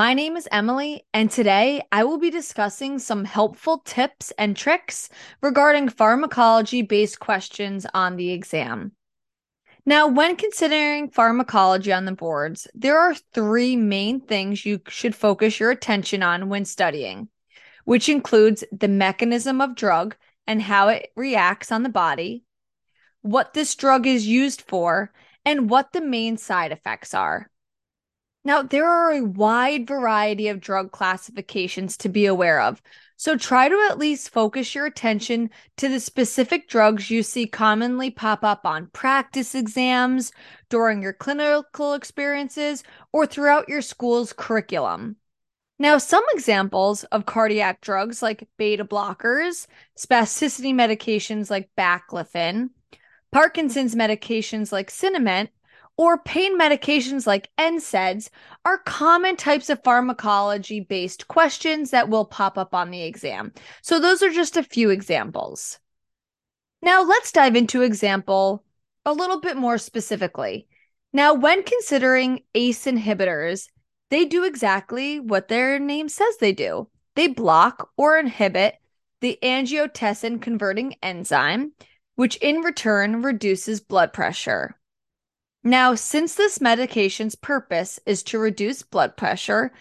My name is Emily, and today I will be discussing some helpful tips and tricks regarding pharmacology based questions on the exam. Now, when considering pharmacology on the boards, there are three main things you should focus your attention on when studying, which includes the mechanism of drug and how it reacts on the body, what this drug is used for, and what the main side effects are. Now, there are a wide variety of drug classifications to be aware of, so try to at least focus your attention to the specific drugs you see commonly pop up on practice exams, during your clinical experiences, or throughout your school's curriculum. Now, some examples of cardiac drugs like beta blockers, spasticity medications like baclofen, Parkinson's medications like Sinemet, or pain medications like NSAIDs are common types of pharmacology based questions that will pop up on the exam. So, those are just a few examples. Now, let's dive into example a little bit more specifically. Now, when considering ACE inhibitors, they do exactly what their name says they do. They block or inhibit the angiotensin converting enzyme, which in return reduces blood pressure. Now, since this medication's purpose is to reduce blood pressure,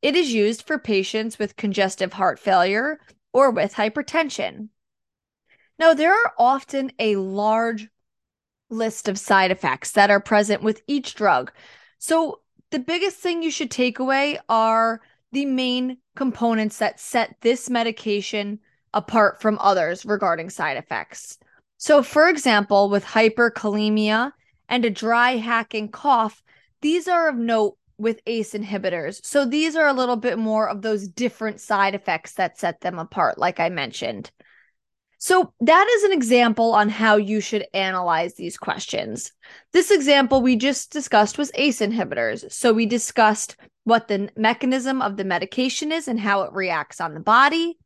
it is used for patients with congestive heart failure or with hypertension. Now, there are often a large list of side effects that are present with each drug. So, the biggest thing you should take away are the main components that set this medication apart from others regarding side effects. So, for example, with hyperkalemia and a dry hacking cough, these are of note with ACE inhibitors. So these are a little bit more of those different side effects that set them apart, like I mentioned. So that is an example on how you should analyze these questions. This example we just discussed was ACE inhibitors. So we discussed what the mechanism of the medication is and how it reacts on the body,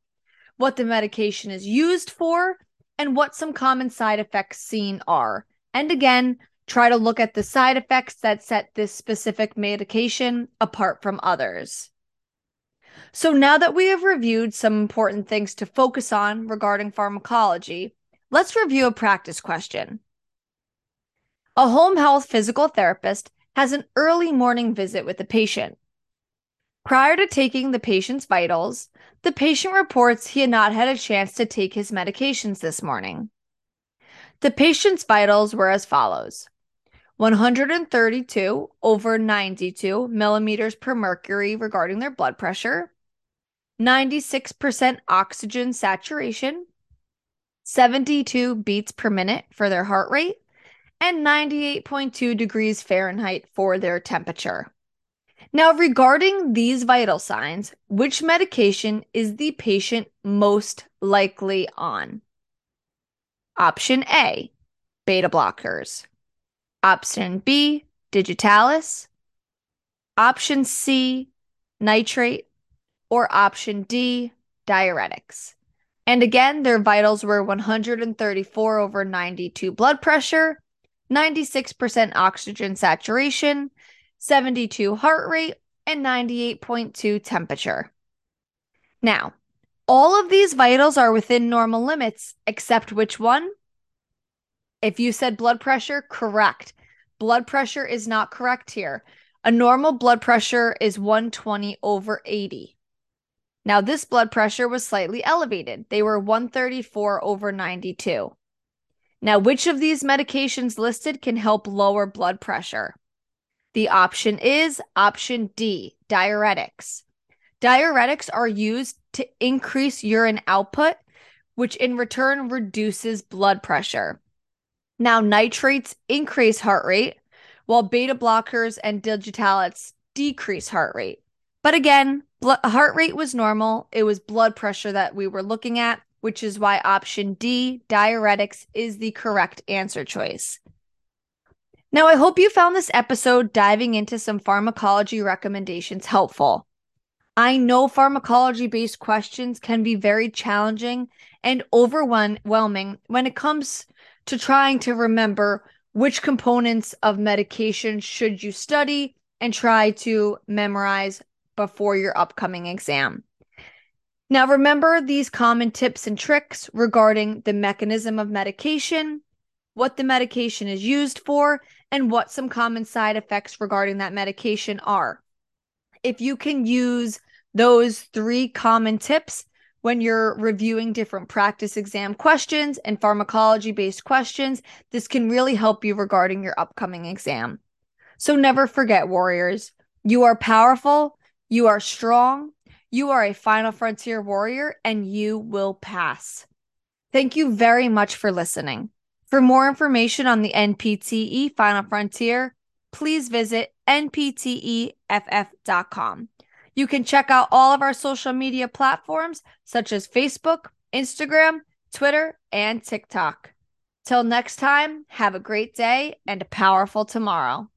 what the medication is used for, and what some common side effects seen are. And again, Try to look at the side effects that set this specific medication apart from others. So, now that we have reviewed some important things to focus on regarding pharmacology, let's review a practice question. A home health physical therapist has an early morning visit with the patient. Prior to taking the patient's vitals, the patient reports he had not had a chance to take his medications this morning. The patient's vitals were as follows 132 over 92 millimeters per mercury regarding their blood pressure, 96% oxygen saturation, 72 beats per minute for their heart rate, and 98.2 degrees Fahrenheit for their temperature. Now, regarding these vital signs, which medication is the patient most likely on? Option A beta blockers. Option B, digitalis. Option C, nitrate. Or option D, diuretics. And again, their vitals were 134 over 92 blood pressure, 96% oxygen saturation, 72 heart rate, and 98.2 temperature. Now, all of these vitals are within normal limits, except which one? If you said blood pressure, correct. Blood pressure is not correct here. A normal blood pressure is 120 over 80. Now, this blood pressure was slightly elevated. They were 134 over 92. Now, which of these medications listed can help lower blood pressure? The option is option D, diuretics. Diuretics are used to increase urine output, which in return reduces blood pressure. Now, nitrates increase heart rate, while beta blockers and digitalis decrease heart rate. But again, heart rate was normal. It was blood pressure that we were looking at. which is why option D, diuretics, is the correct answer choice. Now, I hope you found this episode diving into some pharmacology recommendations helpful. I know pharmacology based questions can be very challenging and overwhelming when it comes to trying to remember which components of medication should you study and try to memorize before your upcoming exam. Now, remember these common tips and tricks regarding the mechanism of medication, what the medication is used for, and what some common side effects regarding that medication are. If you can use those three common tips when you're reviewing different practice exam questions and pharmacology based questions, this can really help you regarding your upcoming exam. So never forget, warriors, you are powerful, you are strong, you are a final frontier warrior, and you will pass. Thank you very much for listening. For more information on the NPTE Final Frontier, please visit npteff.com. You can check out all of our social media platforms such as Facebook, Instagram, Twitter, and TikTok. Till next time, have a great day and a powerful tomorrow.